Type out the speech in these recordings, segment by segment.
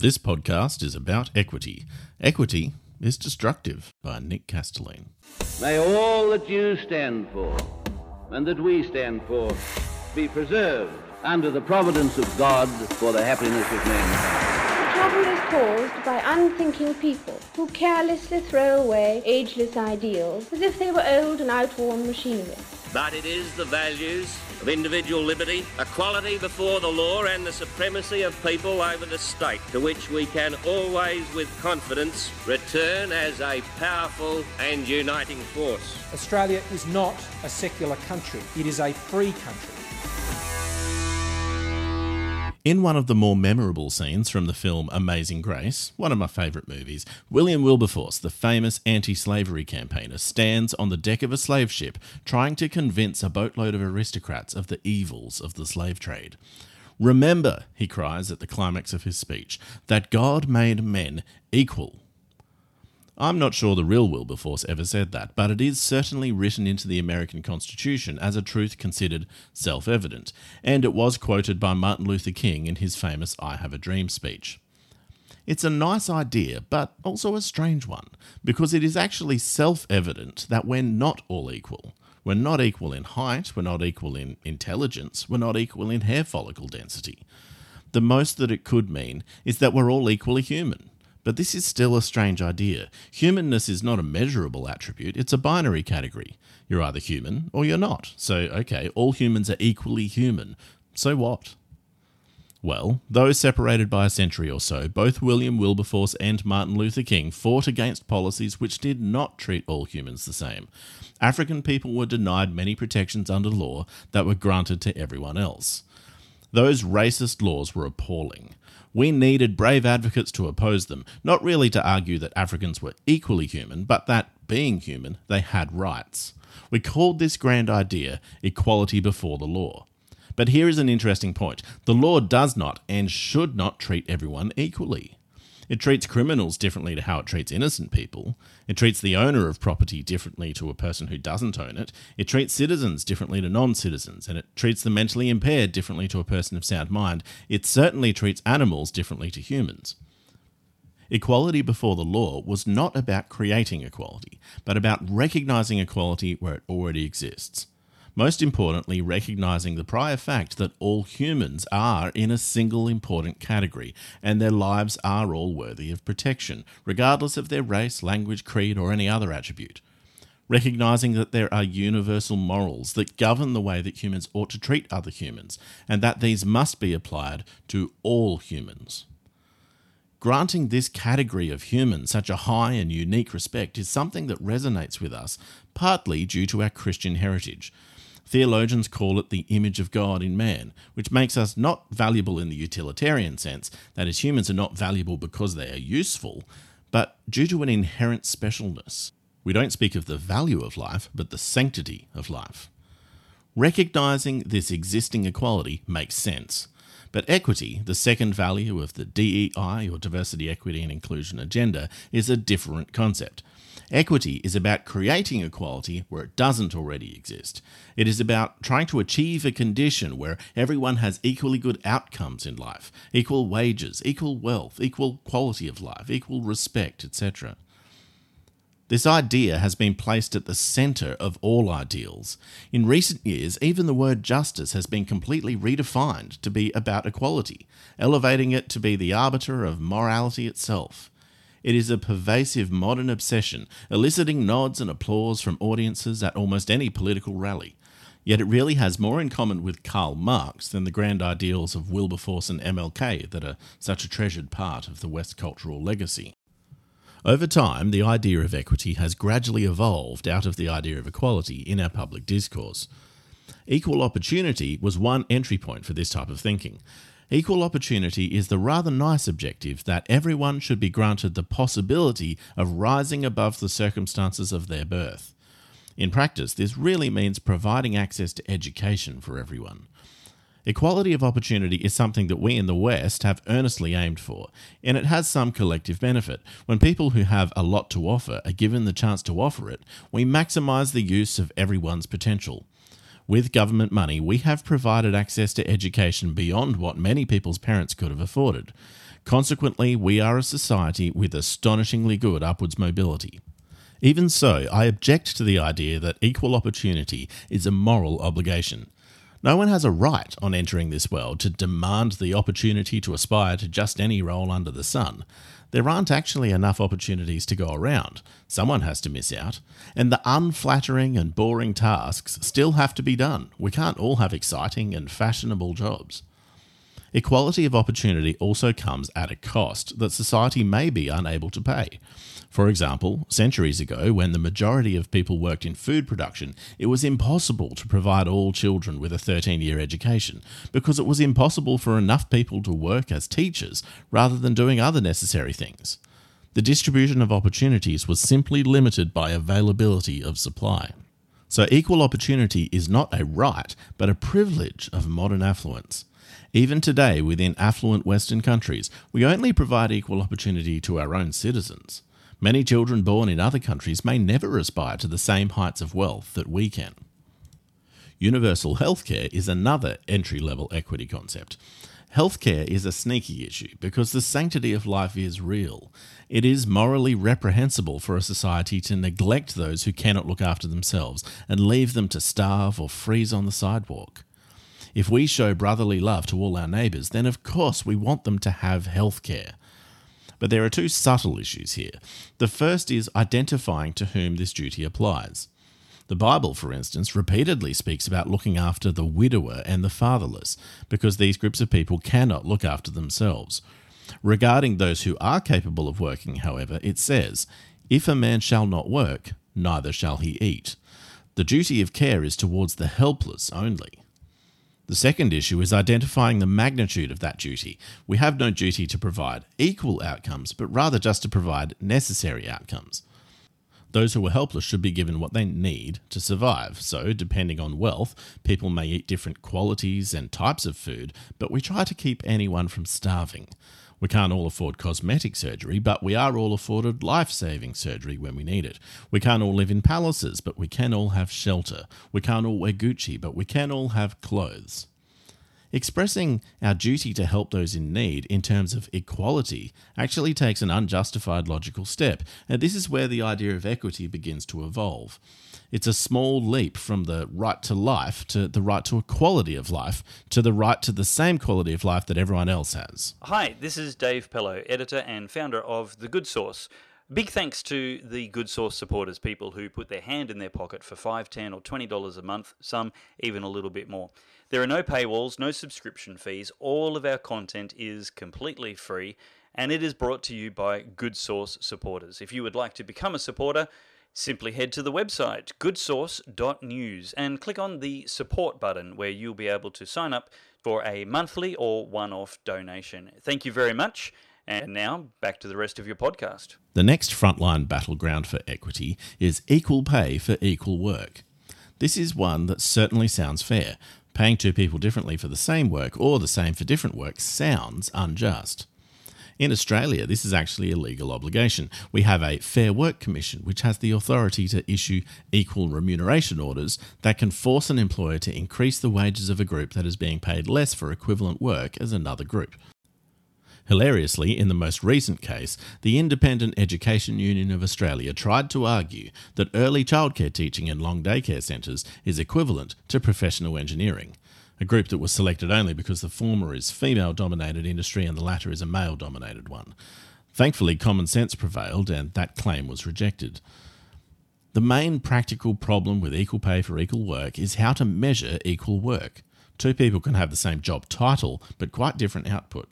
This podcast is about equity. Equity is destructive by Nick Kastelein. May all that you stand for and that we stand for be preserved under the providence of God for the happiness of mankind. The trouble is caused by unthinking people who carelessly throw away ageless ideals as if they were old and outworn machinery. But it is the values of individual liberty, equality before the law, and the supremacy of people over the state to which we can always, with confidence, return as a powerful and uniting force. Australia is not a secular country, it is a free country. In one of the more memorable scenes from the film Amazing Grace, one of my favourite movies, William Wilberforce, the famous anti slavery campaigner, stands on the deck of a slave ship trying to convince a boatload of aristocrats of the evils of the slave trade. Remember, he cries at the climax of his speech, that God made men equal I'm not sure the real Wilberforce ever said that, but it is certainly written into the American Constitution as a truth considered self evident, and it was quoted by Martin Luther King in his famous I Have a Dream speech. It's a nice idea, but also a strange one, because it is actually self evident that we're not all equal. We're not equal in height, we're not equal in intelligence, we're not equal in hair follicle density. The most that it could mean is that we're all equally human. But this is still a strange idea. Humanness is not a measurable attribute, it's a binary category. You're either human or you're not. So, okay, all humans are equally human. So what? Well, though separated by a century or so, both William Wilberforce and Martin Luther King fought against policies which did not treat all humans the same. African people were denied many protections under law that were granted to everyone else. Those racist laws were appalling. We needed brave advocates to oppose them, not really to argue that Africans were equally human, but that, being human, they had rights. We called this grand idea equality before the law. But here is an interesting point the law does not and should not treat everyone equally. It treats criminals differently to how it treats innocent people. It treats the owner of property differently to a person who doesn't own it. It treats citizens differently to non citizens. And it treats the mentally impaired differently to a person of sound mind. It certainly treats animals differently to humans. Equality before the law was not about creating equality, but about recognizing equality where it already exists. Most importantly, recognizing the prior fact that all humans are in a single important category and their lives are all worthy of protection, regardless of their race, language, creed, or any other attribute. Recognizing that there are universal morals that govern the way that humans ought to treat other humans, and that these must be applied to all humans. Granting this category of humans such a high and unique respect is something that resonates with us, partly due to our Christian heritage, Theologians call it the image of God in man, which makes us not valuable in the utilitarian sense, that is, humans are not valuable because they are useful, but due to an inherent specialness. We don't speak of the value of life, but the sanctity of life. Recognizing this existing equality makes sense. But equity, the second value of the DEI or diversity, equity, and inclusion agenda, is a different concept. Equity is about creating equality where it doesn't already exist. It is about trying to achieve a condition where everyone has equally good outcomes in life equal wages, equal wealth, equal quality of life, equal respect, etc. This idea has been placed at the centre of all ideals. In recent years, even the word justice has been completely redefined to be about equality, elevating it to be the arbiter of morality itself. It is a pervasive modern obsession, eliciting nods and applause from audiences at almost any political rally. Yet it really has more in common with Karl Marx than the grand ideals of Wilberforce and MLK that are such a treasured part of the West cultural legacy. Over time, the idea of equity has gradually evolved out of the idea of equality in our public discourse. Equal opportunity was one entry point for this type of thinking, Equal opportunity is the rather nice objective that everyone should be granted the possibility of rising above the circumstances of their birth. In practice, this really means providing access to education for everyone. Equality of opportunity is something that we in the West have earnestly aimed for, and it has some collective benefit. When people who have a lot to offer are given the chance to offer it, we maximize the use of everyone's potential. With government money, we have provided access to education beyond what many people's parents could have afforded. Consequently, we are a society with astonishingly good upwards mobility. Even so, I object to the idea that equal opportunity is a moral obligation. No one has a right on entering this world to demand the opportunity to aspire to just any role under the sun. There aren't actually enough opportunities to go around. Someone has to miss out. And the unflattering and boring tasks still have to be done. We can't all have exciting and fashionable jobs. Equality of opportunity also comes at a cost that society may be unable to pay. For example, centuries ago, when the majority of people worked in food production, it was impossible to provide all children with a 13 year education because it was impossible for enough people to work as teachers rather than doing other necessary things. The distribution of opportunities was simply limited by availability of supply. So, equal opportunity is not a right, but a privilege of modern affluence. Even today, within affluent Western countries, we only provide equal opportunity to our own citizens. Many children born in other countries may never aspire to the same heights of wealth that we can. Universal healthcare is another entry level equity concept. Healthcare is a sneaky issue because the sanctity of life is real. It is morally reprehensible for a society to neglect those who cannot look after themselves and leave them to starve or freeze on the sidewalk. If we show brotherly love to all our neighbours, then of course we want them to have health care. But there are two subtle issues here. The first is identifying to whom this duty applies. The Bible, for instance, repeatedly speaks about looking after the widower and the fatherless, because these groups of people cannot look after themselves. Regarding those who are capable of working, however, it says, If a man shall not work, neither shall he eat. The duty of care is towards the helpless only. The second issue is identifying the magnitude of that duty. We have no duty to provide equal outcomes, but rather just to provide necessary outcomes. Those who are helpless should be given what they need to survive. So, depending on wealth, people may eat different qualities and types of food, but we try to keep anyone from starving. We can't all afford cosmetic surgery, but we are all afforded life saving surgery when we need it. We can't all live in palaces, but we can all have shelter. We can't all wear Gucci, but we can all have clothes. Expressing our duty to help those in need in terms of equality actually takes an unjustified logical step, and this is where the idea of equity begins to evolve. It's a small leap from the right to life to the right to a quality of life to the right to the same quality of life that everyone else has. Hi, this is Dave Pellowe, editor and founder of The Good Sauce. Big thanks to the Good Sauce supporters, people who put their hand in their pocket for $5, 10 or $20 a month, some even a little bit more. There are no paywalls, no subscription fees. All of our content is completely free and it is brought to you by Good Sauce supporters. If you would like to become a supporter, Simply head to the website goodsauce.news and click on the support button where you'll be able to sign up for a monthly or one off donation. Thank you very much. And now back to the rest of your podcast. The next frontline battleground for equity is equal pay for equal work. This is one that certainly sounds fair. Paying two people differently for the same work or the same for different work sounds unjust. In Australia, this is actually a legal obligation. We have a Fair Work Commission, which has the authority to issue equal remuneration orders that can force an employer to increase the wages of a group that is being paid less for equivalent work as another group. Hilariously, in the most recent case, the Independent Education Union of Australia tried to argue that early childcare teaching in long daycare centres is equivalent to professional engineering a group that was selected only because the former is female dominated industry and the latter is a male dominated one. Thankfully, common sense prevailed and that claim was rejected. The main practical problem with equal pay for equal work is how to measure equal work. Two people can have the same job title, but quite different output.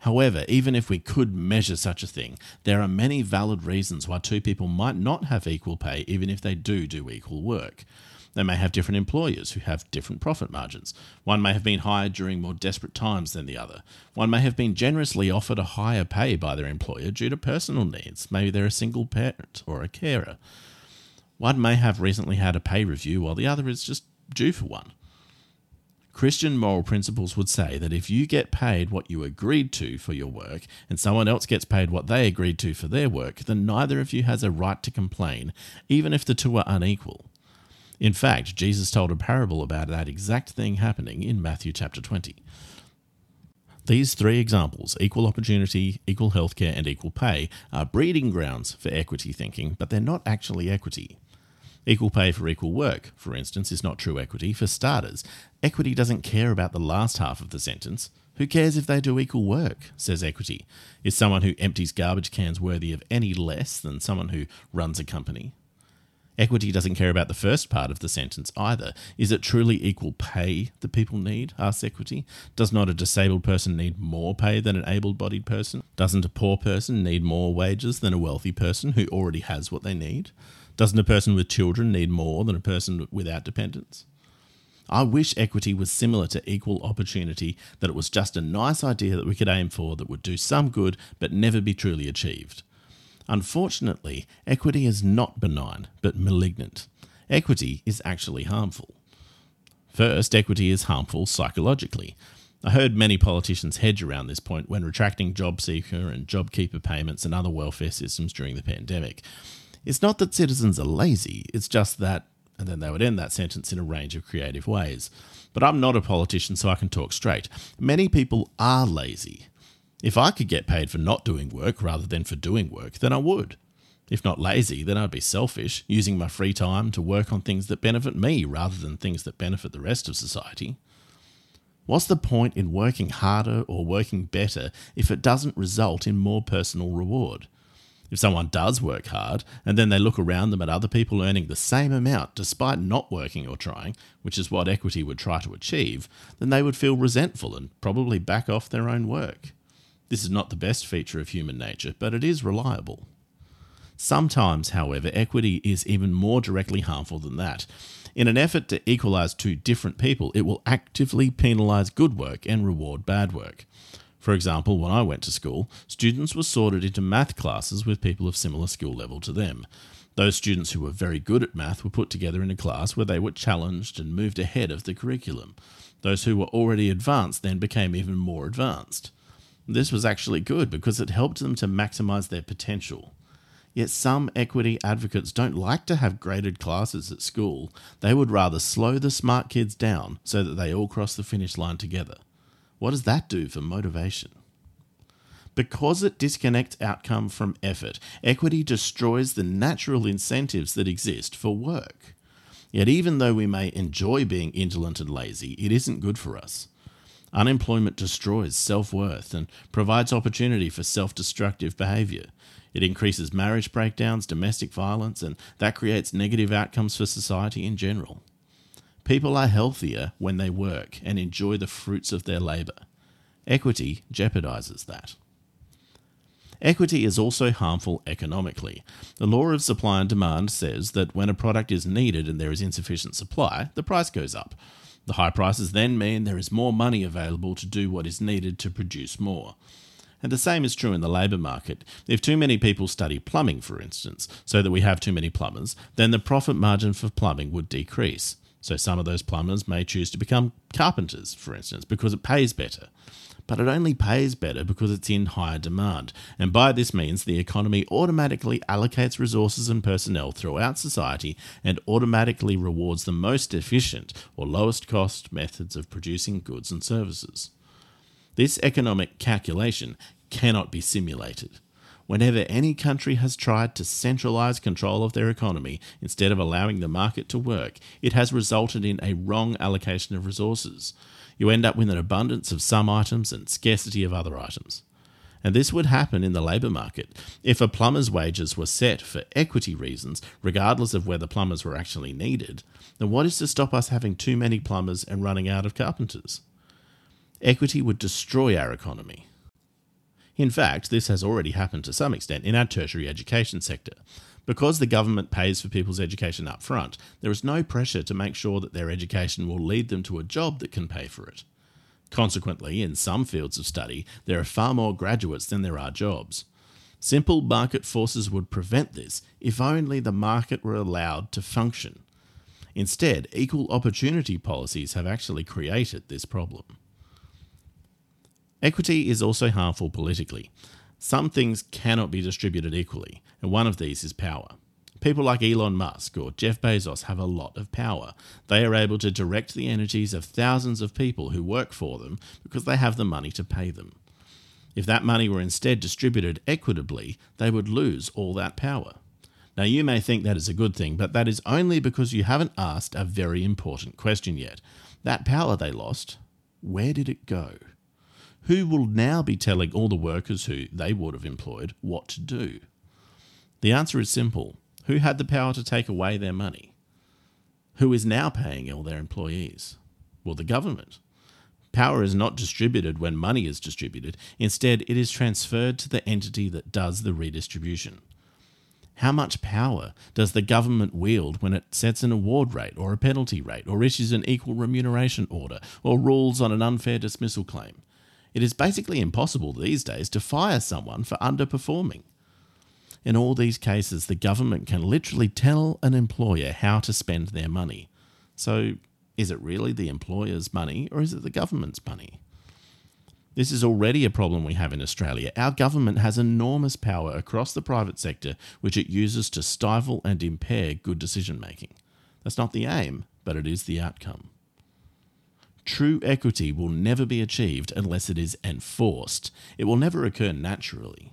However, even if we could measure such a thing, there are many valid reasons why two people might not have equal pay even if they do do equal work. They may have different employers who have different profit margins. One may have been hired during more desperate times than the other. One may have been generously offered a higher pay by their employer due to personal needs. Maybe they're a single parent or a carer. One may have recently had a pay review while the other is just due for one. Christian moral principles would say that if you get paid what you agreed to for your work and someone else gets paid what they agreed to for their work, then neither of you has a right to complain, even if the two are unequal. In fact, Jesus told a parable about that exact thing happening in Matthew chapter 20. These three examples equal opportunity, equal healthcare, and equal pay are breeding grounds for equity thinking, but they're not actually equity. Equal pay for equal work, for instance, is not true equity. For starters, equity doesn't care about the last half of the sentence. Who cares if they do equal work, says equity. Is someone who empties garbage cans worthy of any less than someone who runs a company? Equity doesn't care about the first part of the sentence either. Is it truly equal pay that people need? asks Equity. Does not a disabled person need more pay than an able bodied person? Doesn't a poor person need more wages than a wealthy person who already has what they need? Doesn't a person with children need more than a person without dependents? I wish equity was similar to equal opportunity, that it was just a nice idea that we could aim for that would do some good but never be truly achieved. Unfortunately, equity is not benign, but malignant. Equity is actually harmful. First, equity is harmful psychologically. I heard many politicians hedge around this point when retracting job seeker and job keeper payments and other welfare systems during the pandemic. It's not that citizens are lazy, it's just that, and then they would end that sentence in a range of creative ways. But I'm not a politician, so I can talk straight. Many people are lazy. If I could get paid for not doing work rather than for doing work, then I would. If not lazy, then I'd be selfish, using my free time to work on things that benefit me rather than things that benefit the rest of society. What's the point in working harder or working better if it doesn't result in more personal reward? If someone does work hard and then they look around them at other people earning the same amount despite not working or trying, which is what equity would try to achieve, then they would feel resentful and probably back off their own work. This is not the best feature of human nature, but it is reliable. Sometimes, however, equity is even more directly harmful than that. In an effort to equalise two different people, it will actively penalise good work and reward bad work. For example, when I went to school, students were sorted into math classes with people of similar skill level to them. Those students who were very good at math were put together in a class where they were challenged and moved ahead of the curriculum. Those who were already advanced then became even more advanced. This was actually good because it helped them to maximize their potential. Yet some equity advocates don't like to have graded classes at school. They would rather slow the smart kids down so that they all cross the finish line together. What does that do for motivation? Because it disconnects outcome from effort, equity destroys the natural incentives that exist for work. Yet, even though we may enjoy being indolent and lazy, it isn't good for us. Unemployment destroys self worth and provides opportunity for self destructive behaviour. It increases marriage breakdowns, domestic violence, and that creates negative outcomes for society in general. People are healthier when they work and enjoy the fruits of their labour. Equity jeopardizes that. Equity is also harmful economically. The law of supply and demand says that when a product is needed and there is insufficient supply, the price goes up. The high prices then mean there is more money available to do what is needed to produce more. And the same is true in the labour market. If too many people study plumbing, for instance, so that we have too many plumbers, then the profit margin for plumbing would decrease. So some of those plumbers may choose to become carpenters, for instance, because it pays better but it only pays better because it's in higher demand. And by this means, the economy automatically allocates resources and personnel throughout society and automatically rewards the most efficient or lowest cost methods of producing goods and services. This economic calculation cannot be simulated. Whenever any country has tried to centralize control of their economy instead of allowing the market to work, it has resulted in a wrong allocation of resources you end up with an abundance of some items and scarcity of other items. And this would happen in the labour market. If a plumber's wages were set for equity reasons, regardless of whether plumbers were actually needed, then what is to stop us having too many plumbers and running out of carpenters? Equity would destroy our economy. In fact, this has already happened to some extent in our tertiary education sector. Because the government pays for people's education up front, there is no pressure to make sure that their education will lead them to a job that can pay for it. Consequently, in some fields of study, there are far more graduates than there are jobs. Simple market forces would prevent this if only the market were allowed to function. Instead, equal opportunity policies have actually created this problem. Equity is also harmful politically. Some things cannot be distributed equally, and one of these is power. People like Elon Musk or Jeff Bezos have a lot of power. They are able to direct the energies of thousands of people who work for them because they have the money to pay them. If that money were instead distributed equitably, they would lose all that power. Now, you may think that is a good thing, but that is only because you haven't asked a very important question yet. That power they lost, where did it go? Who will now be telling all the workers who they would have employed what to do? The answer is simple who had the power to take away their money? Who is now paying all their employees? Well, the government. Power is not distributed when money is distributed. Instead, it is transferred to the entity that does the redistribution. How much power does the government wield when it sets an award rate or a penalty rate or issues an equal remuneration order or rules on an unfair dismissal claim? It is basically impossible these days to fire someone for underperforming. In all these cases, the government can literally tell an employer how to spend their money. So, is it really the employer's money or is it the government's money? This is already a problem we have in Australia. Our government has enormous power across the private sector, which it uses to stifle and impair good decision making. That's not the aim, but it is the outcome. True equity will never be achieved unless it is enforced. It will never occur naturally.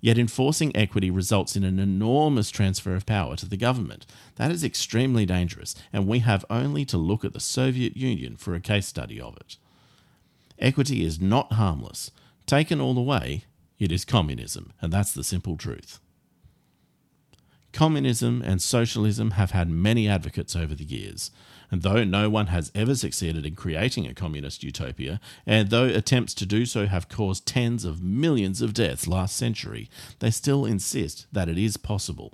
Yet enforcing equity results in an enormous transfer of power to the government. That is extremely dangerous, and we have only to look at the Soviet Union for a case study of it. Equity is not harmless. Taken all the way, it is communism, and that's the simple truth. Communism and socialism have had many advocates over the years, and though no one has ever succeeded in creating a communist utopia, and though attempts to do so have caused tens of millions of deaths last century, they still insist that it is possible.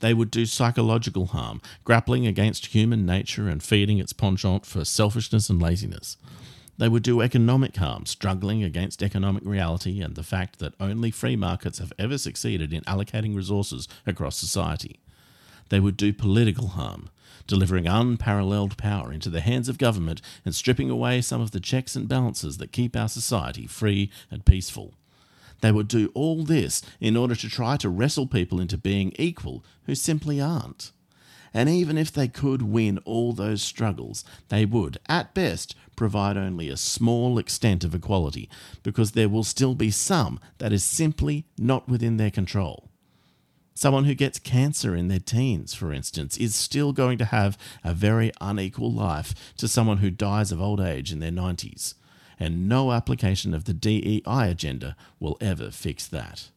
They would do psychological harm, grappling against human nature and feeding its penchant for selfishness and laziness. They would do economic harm, struggling against economic reality and the fact that only free markets have ever succeeded in allocating resources across society. They would do political harm, delivering unparalleled power into the hands of government and stripping away some of the checks and balances that keep our society free and peaceful. They would do all this in order to try to wrestle people into being equal who simply aren't. And even if they could win all those struggles, they would, at best, provide only a small extent of equality, because there will still be some that is simply not within their control. Someone who gets cancer in their teens, for instance, is still going to have a very unequal life to someone who dies of old age in their 90s and no application of the DEI agenda will ever fix that.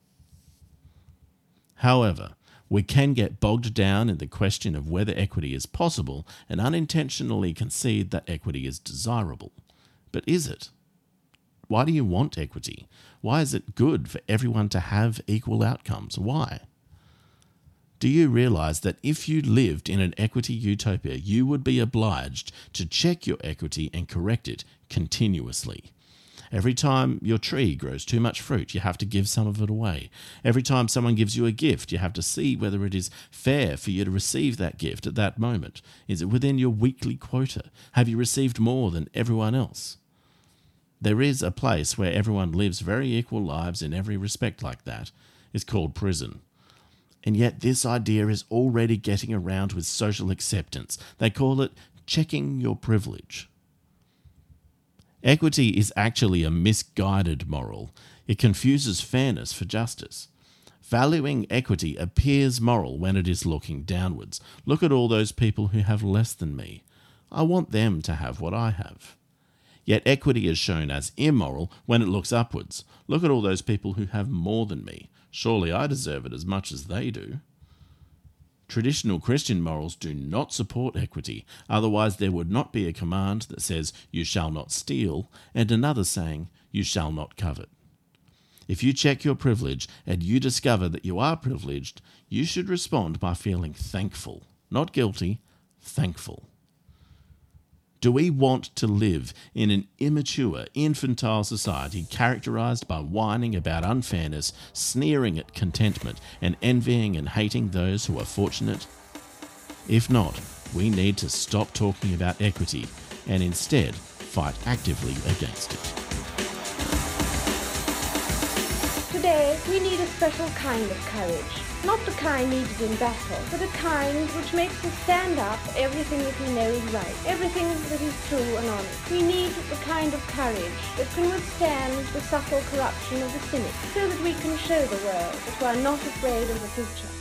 However, we can get bogged down in the question of whether equity is possible and unintentionally concede that equity is desirable. But is it? Why do you want equity? Why is it good for everyone to have equal outcomes? Why? Do you realize that if you lived in an equity utopia, you would be obliged to check your equity and correct it continuously? Every time your tree grows too much fruit, you have to give some of it away. Every time someone gives you a gift, you have to see whether it is fair for you to receive that gift at that moment. Is it within your weekly quota? Have you received more than everyone else? There is a place where everyone lives very equal lives in every respect like that. It's called prison. And yet, this idea is already getting around with social acceptance. They call it checking your privilege. Equity is actually a misguided moral. It confuses fairness for justice. Valuing equity appears moral when it is looking downwards. Look at all those people who have less than me. I want them to have what I have. Yet equity is shown as immoral when it looks upwards. Look at all those people who have more than me. Surely I deserve it as much as they do. Traditional Christian morals do not support equity, otherwise, there would not be a command that says, You shall not steal, and another saying, You shall not covet. If you check your privilege and you discover that you are privileged, you should respond by feeling thankful, not guilty, thankful. Do we want to live in an immature, infantile society characterized by whining about unfairness, sneering at contentment, and envying and hating those who are fortunate? If not, we need to stop talking about equity and instead fight actively against it. Today, we need a special kind of courage Not the kind needed in battle, but the kind which makes us stand up for everything that we know is right, everything that is true and honest. We need the kind of courage that can withstand the subtle corruption of the cynic, so that we can show the world that we are not afraid of the future.